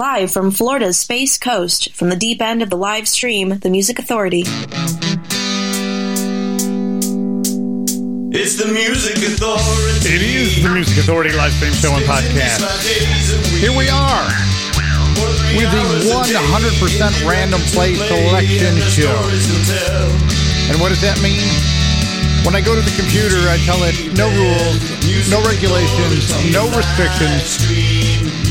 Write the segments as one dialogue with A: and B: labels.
A: Live from Florida's Space Coast, from the deep end of the live stream, The Music Authority.
B: It's the Music Authority.
C: It is the Music Authority live stream show and podcast. Here we are with the 100% random play selection show. And what does that mean? When I go to the computer, I tell it no rules, no regulations, no restrictions.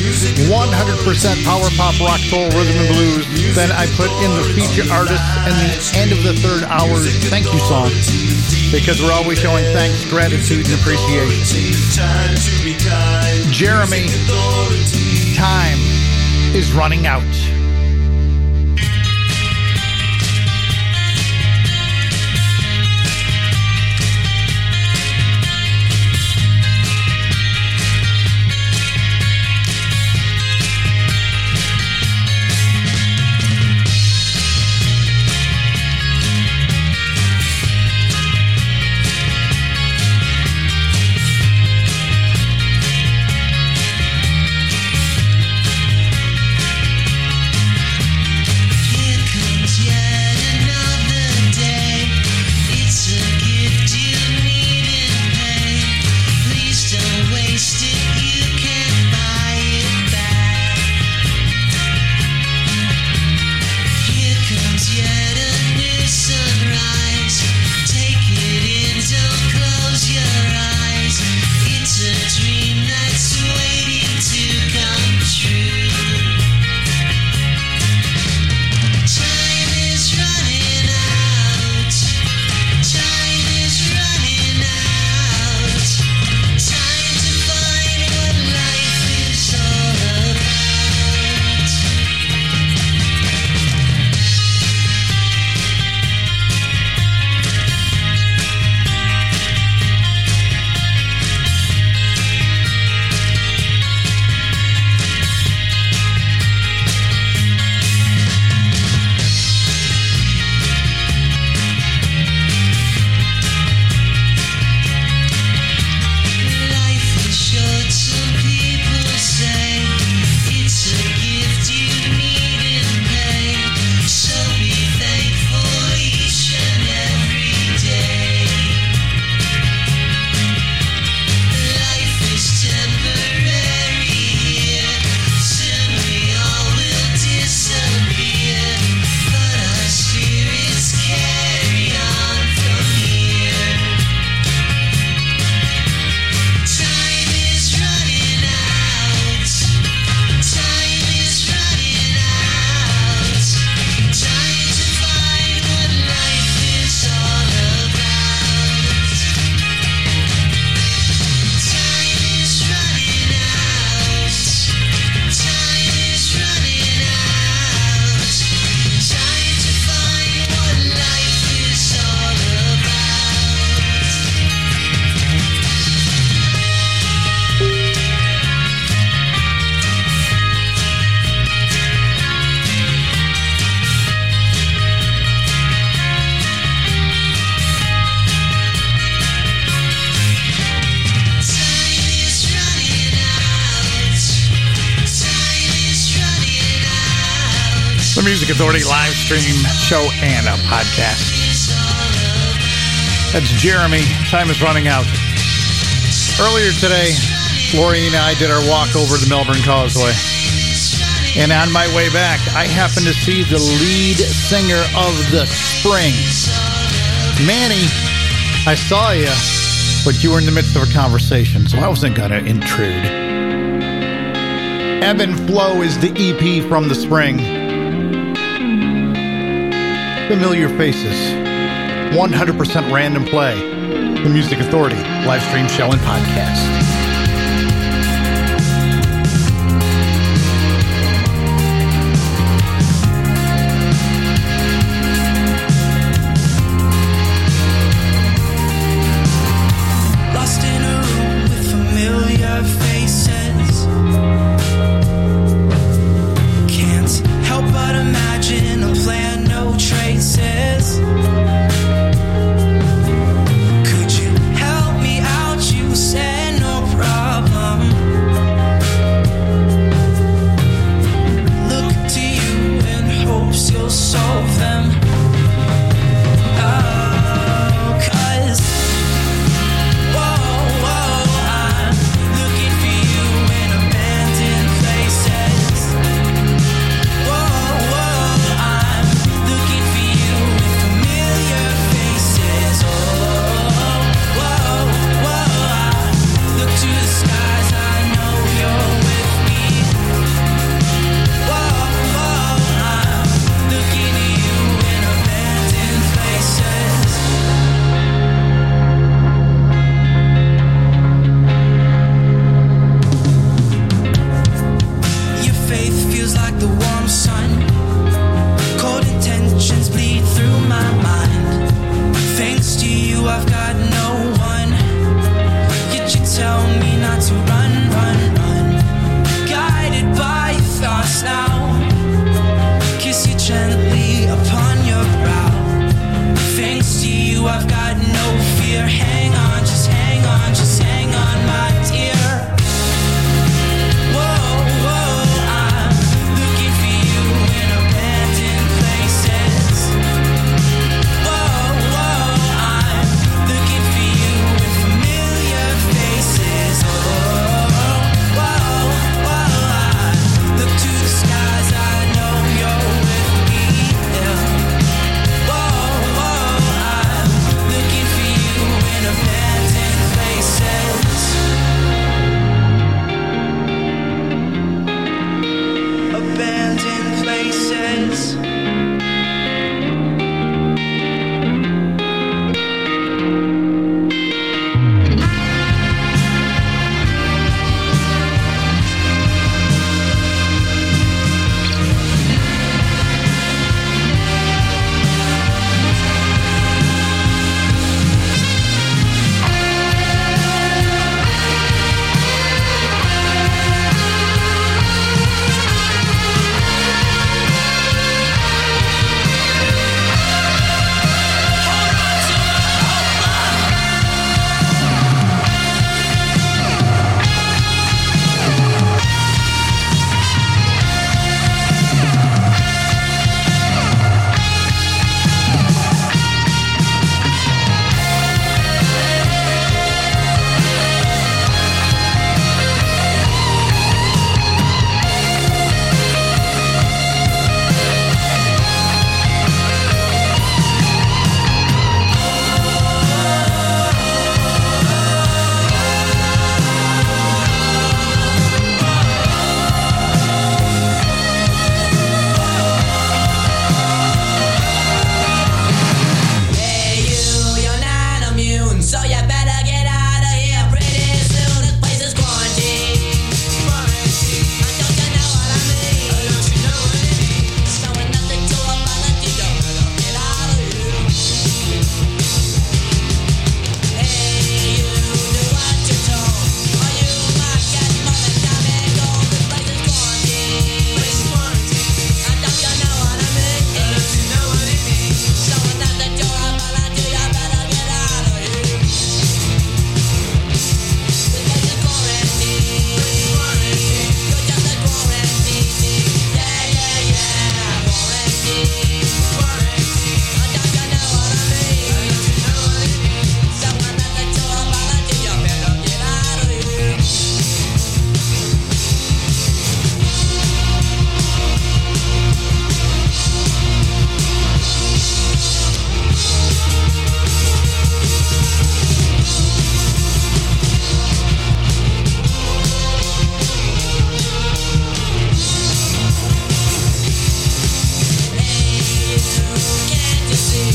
C: 100% power pop, rock, soul, rhythm, and blues. Then I put in the feature artist and the end of the third hour thank you song because we're always showing thanks, gratitude, and appreciation. Jeremy, time is running out. The Music Authority live stream show and a podcast. That's Jeremy. Time is running out. Earlier today, Lori and I did our walk over the Melbourne Causeway. And on my way back, I happened to see the lead singer of The Spring. Manny, I saw you, but you were in the midst of a conversation, so I wasn't going to intrude. Ebb and Flow is the EP from The Spring. Familiar faces. 100% random play. The Music Authority live stream show and podcast.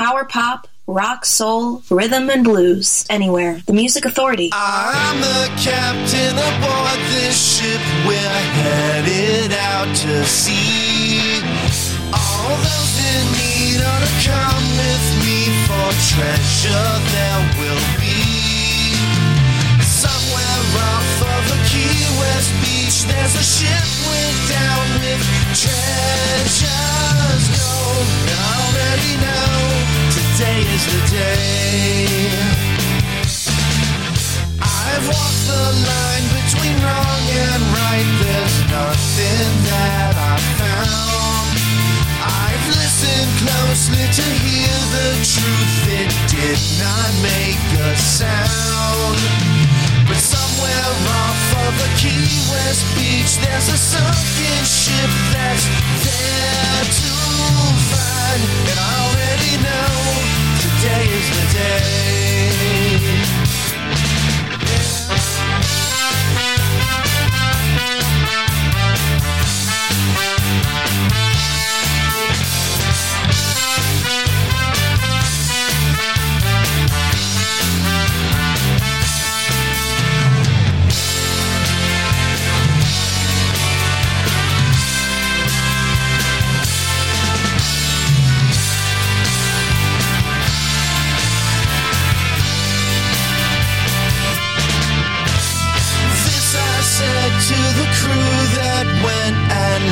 A: power pop, rock, soul, rhythm, and blues. Anywhere. The Music Authority.
B: I'm the captain aboard this ship. We're headed out to sea. All those in need ought to come with me for treasure there will be. Somewhere off of the Key West beach, there's a ship went down with treasures. I already know today is the day. I've walked the line between wrong and right. There's nothing that I've found. I've listened closely to hear the truth. It did not make a sound. But off of the Key West beach, there's a sunken ship that's there to find. And I already know today is the day.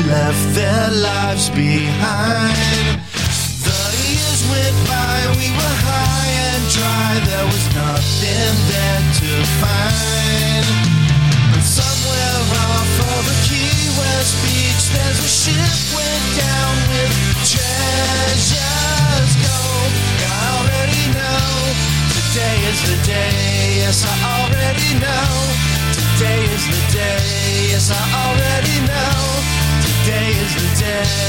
B: Left their lives behind. The years went by, we were high and dry, there was nothing there to find. But somewhere off of the Key West beach, there's a ship went down with treasures gold. I already know today is the day. Yes, I already know today is the day. Yes, I already know today is the day.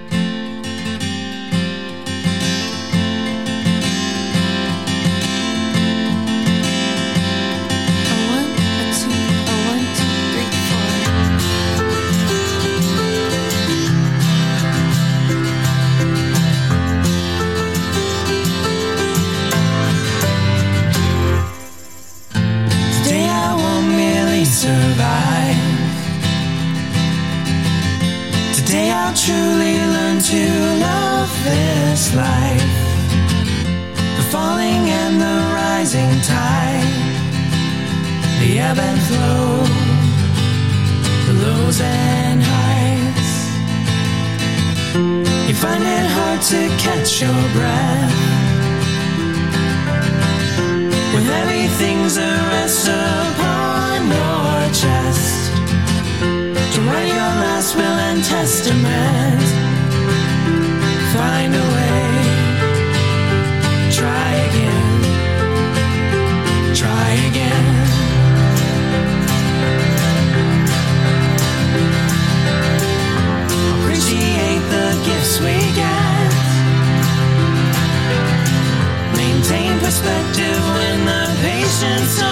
C: Today I'll truly learn to love this life. The falling and the rising tide, the ebb and flow, the lows and highs. You find it hard to catch your breath. When everything's a rest testament. Find a way. Try again. Try again. Appreciate the gifts we get. Maintain perspective when the patience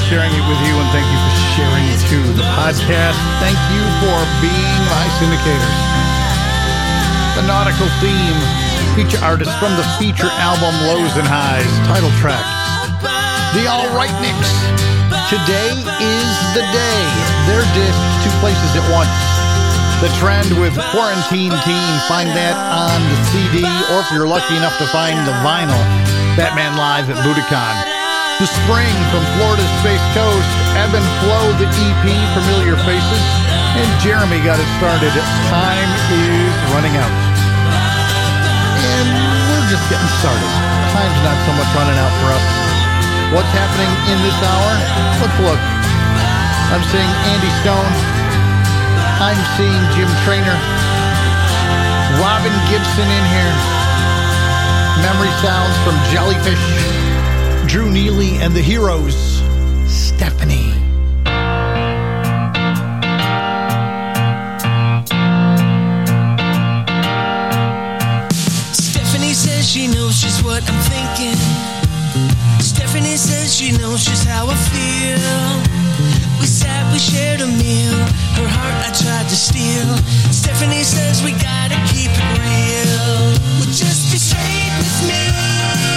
D: sharing it with you, and thank you for sharing too. The podcast, thank you for being my syndicators. The nautical theme, feature artist from the feature album Lows and Highs, title track. The Allrightniks. Today is the day. Their disc, two places at once. The Trend with Quarantine Teen. Find that on the CD, or if you're lucky enough to find the vinyl, Batman Live at Budokan. The Spring from Florida's Space Coast. Ebb and Flow, the EP, Familiar Faces. And Jeremy got it started. Time is running out. And we're just getting started. Time's not so much running out for us. What's happening in this hour? Let's look. I'm seeing Andy Stone. I'm seeing Jim Trainer. Robin Gibson in here. Memory sounds from Jellyfish. Drew Neely and the Heroes. Stephanie.
E: Stephanie says she knows just what I'm thinking. Stephanie says she knows just how I feel. We sat, we shared a meal. Her heart I tried to steal. Stephanie says we gotta keep it real. Well, just be straight with me.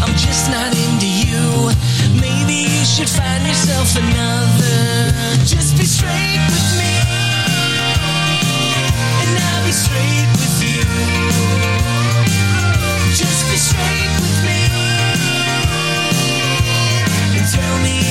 E: I'm just not into you. Maybe you should find yourself another. Just be straight with me, and I'll be straight with you. Just be straight with me, and tell me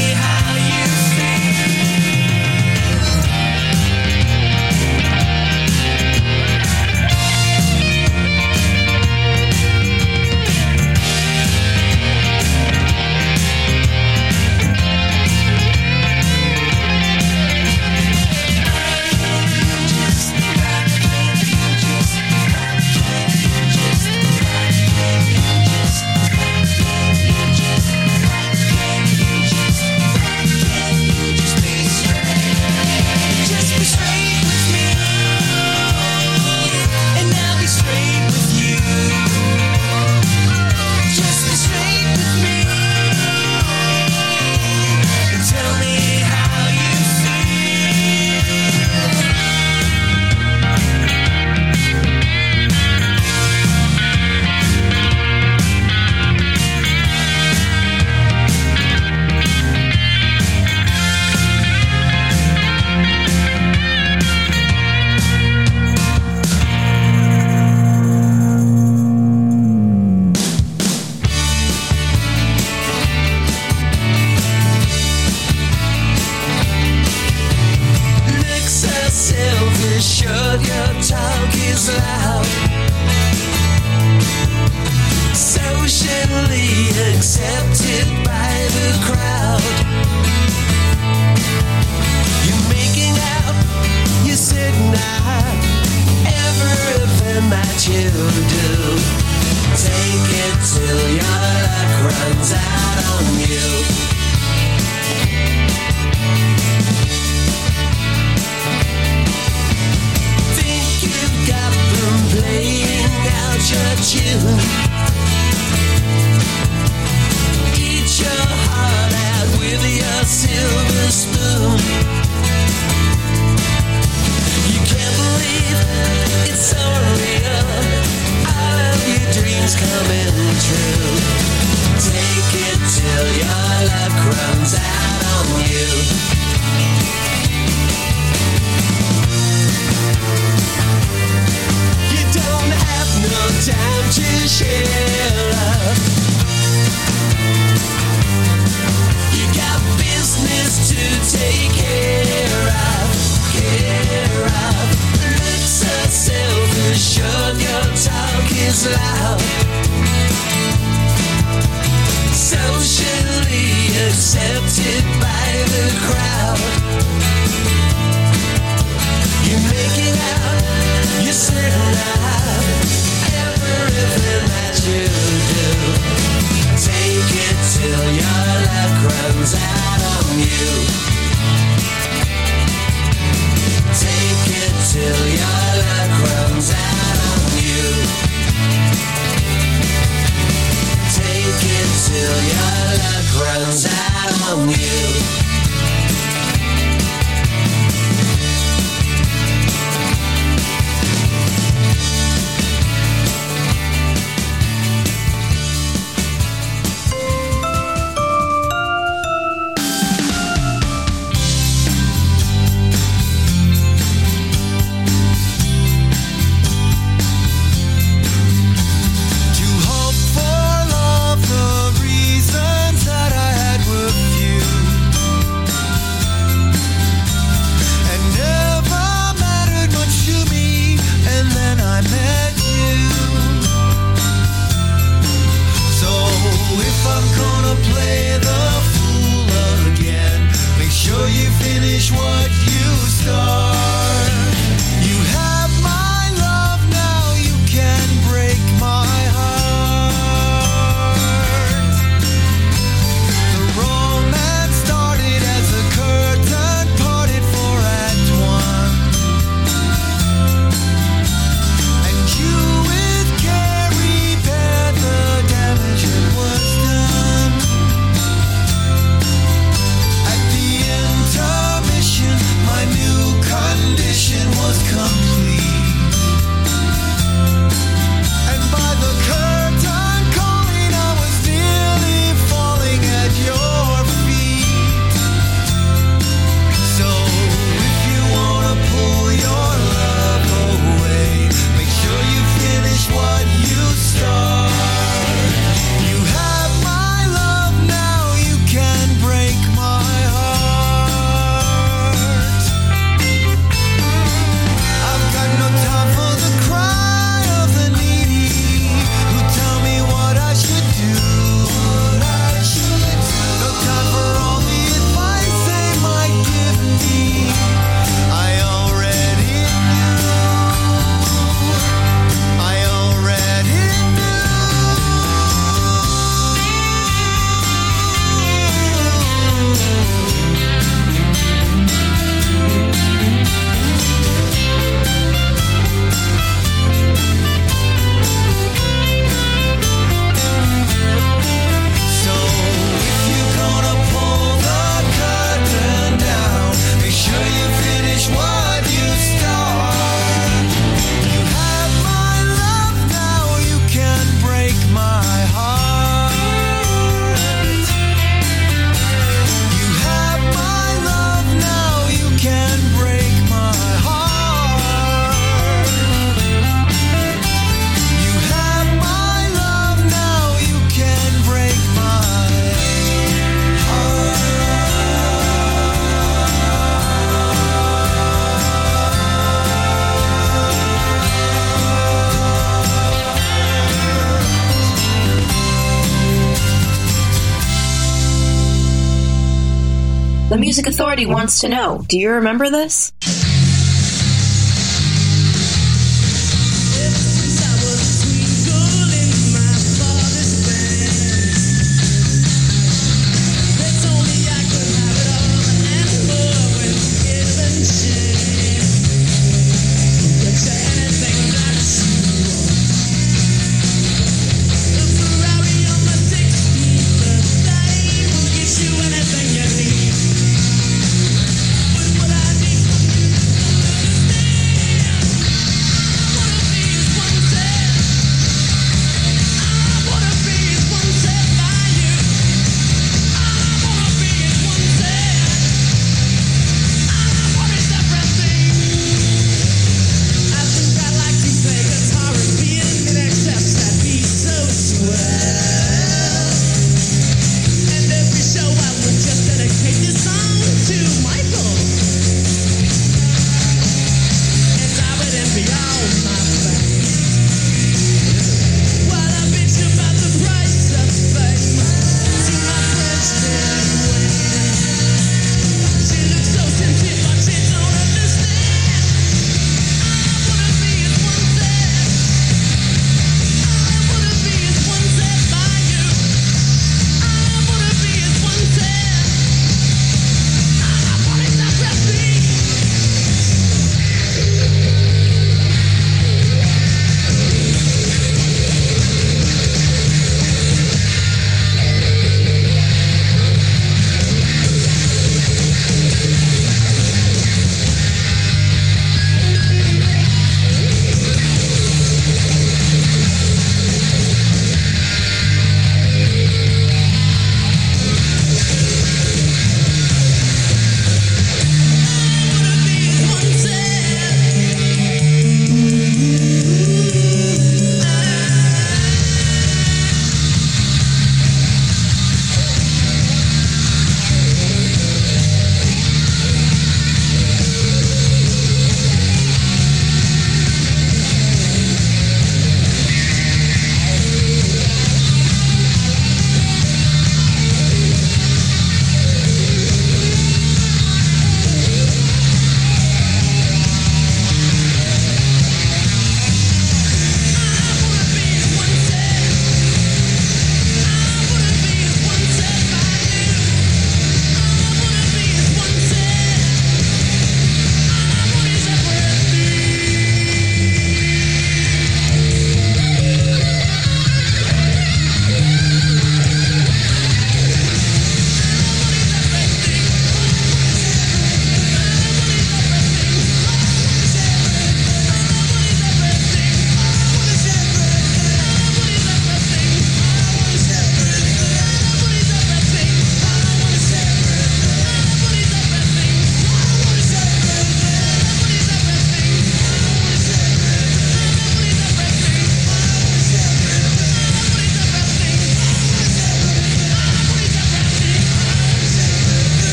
F: wants to know Do you remember this?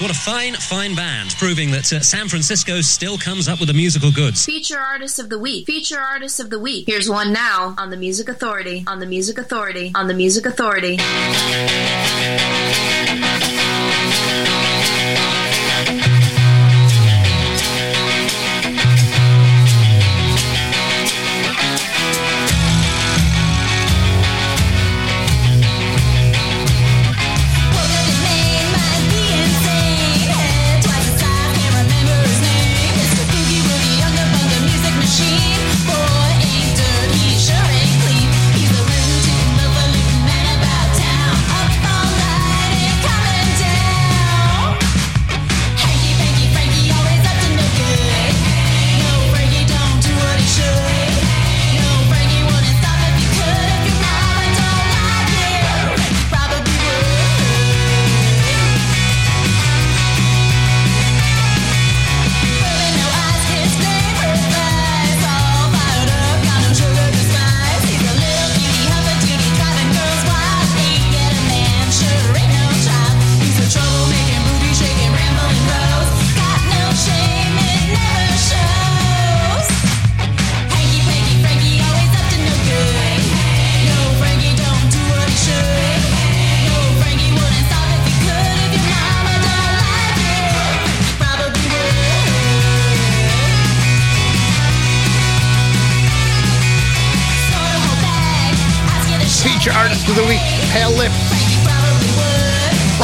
E: What
G: a fine, fine band, proving that uh, San Francisco still comes up with the musical goods.
H: Feature Artist of the Week. Feature Artist of the Week. Here's one now on the Music Authority. On the Music Authority. On the Music Authority.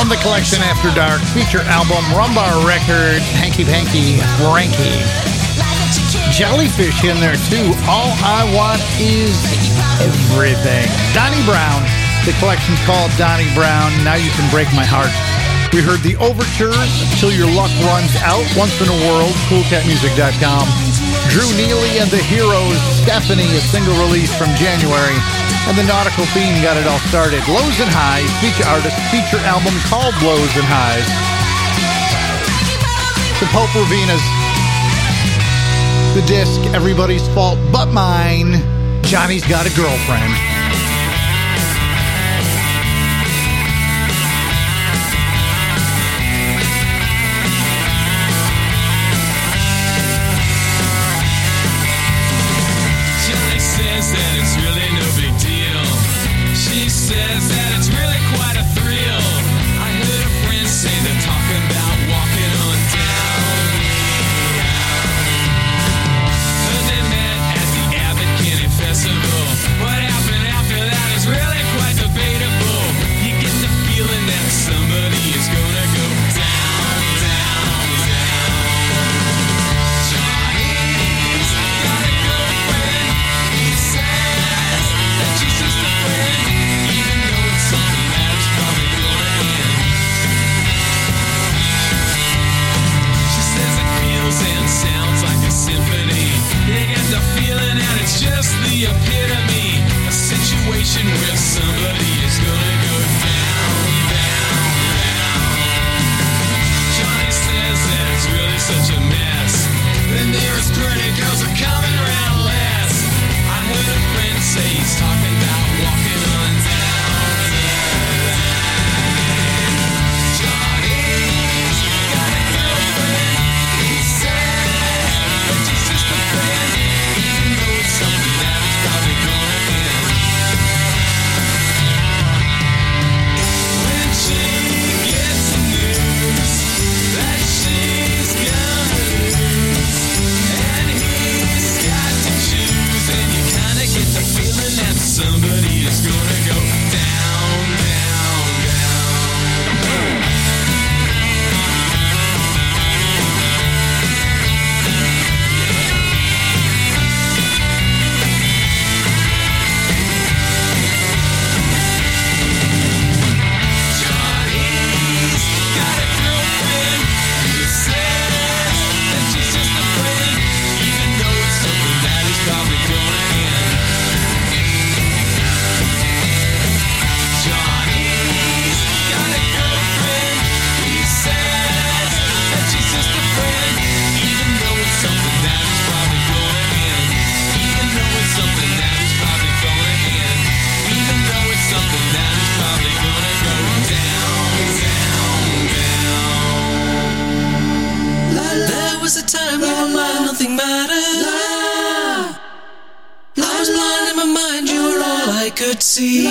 D: The collection After Dark, feature album Rumbar Records, Hanky Panky Frankie. Jellyfish in there too. All I want is everything. Donnie Brown. The collection's called Donnie Brown. Now you can break my heart. We heard the overtures till your luck runs out. Once in a world. CoolCatMusic.com. Drew Neely and the Heroes. Stephanie, a single release from January. And the Nautical Theme got it all started. Lows and Highs, feature artist, feature album called Lows and Highs. The Popravinas. The disc, Everybody's Fault But Mine. Johnny's Got a Girlfriend.
C: my mind, you were all I could see.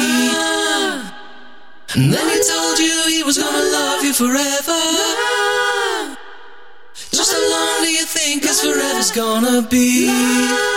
C: And then he told you he was gonna love you forever. Just how long do you think his forever's gonna be? Love.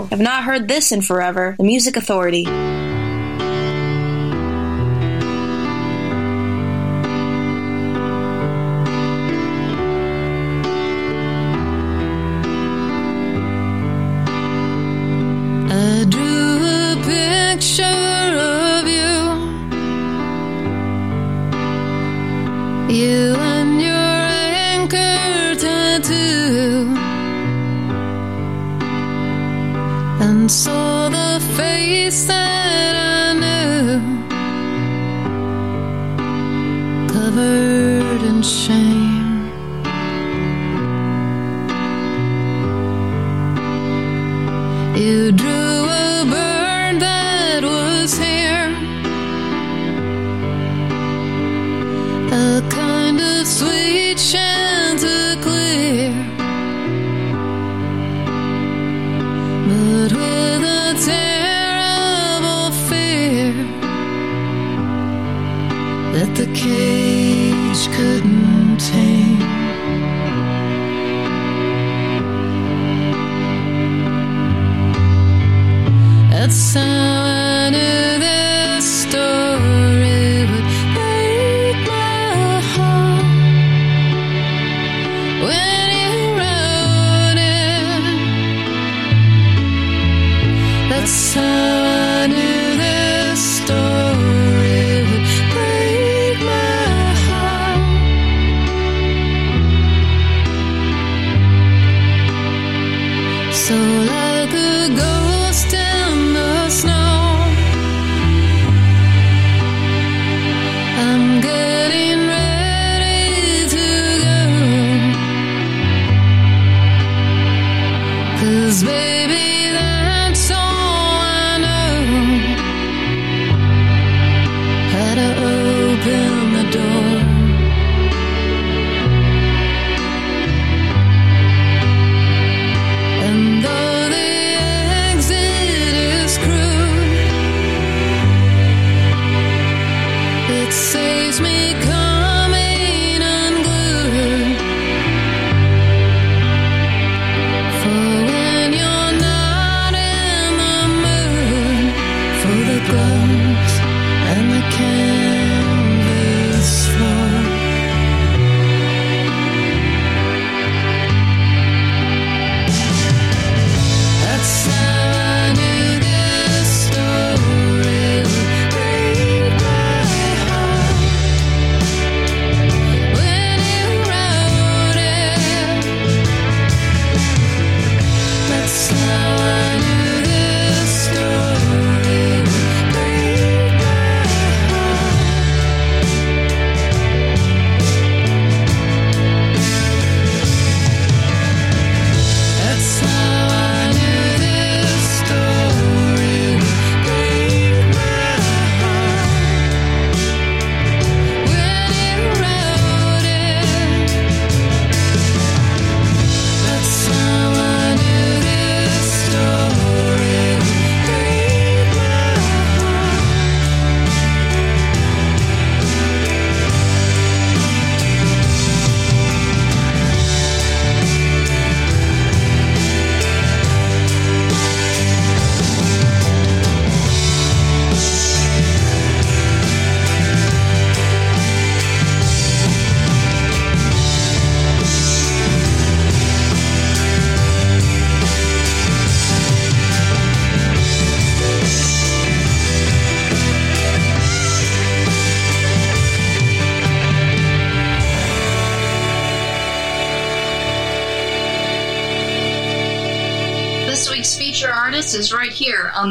C: Have
F: not heard this in forever. The Music Authority.
C: that the cage couldn't tame. At sound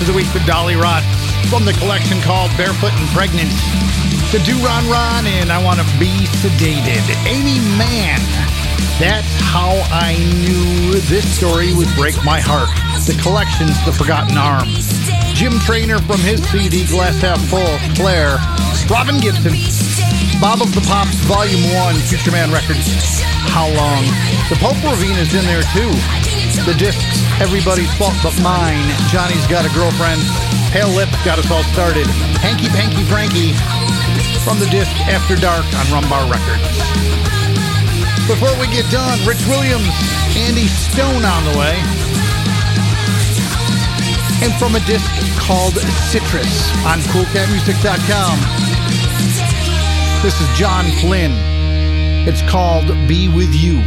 I: Of the week with Dolly Roth from the collection called Barefoot and Pregnant. The Do Ron Ron and I Want to Be Sedated. Aimee Mann. That's how I knew this story would break my heart. The collection's The Forgotten Arm. Jim Trainer from his CD Glass Half Full, Claire. Robin Gibson. Bob of the Pops, Volume 1, Futureman Records. How long? The Popravinas in there too. The discs, Everybody's Fault But Mine, Johnny's Got a Girlfriend, Pale Lips got us all started, Hanky Panky Frankie from the disc After Dark on Rumbar Records. Before we get done, Rich Williams, Andy Stone on the way. And from a disc called Citrus on CoolCatMusic.com. This is John Flynn. It's called Be With You.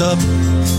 B: Up.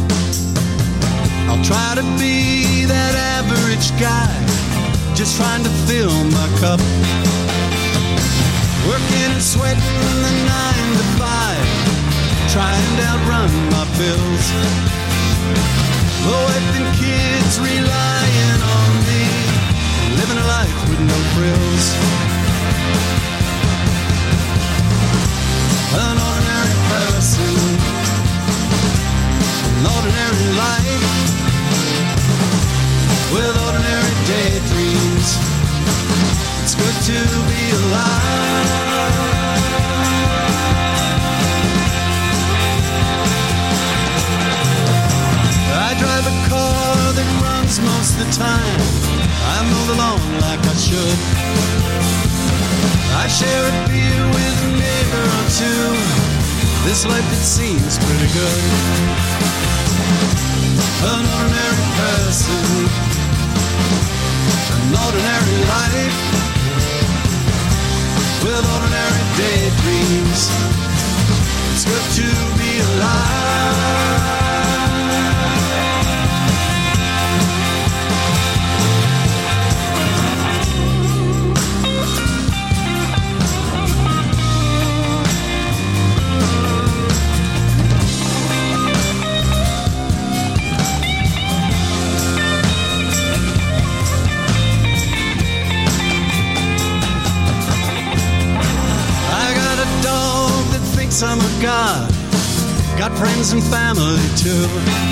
B: Too.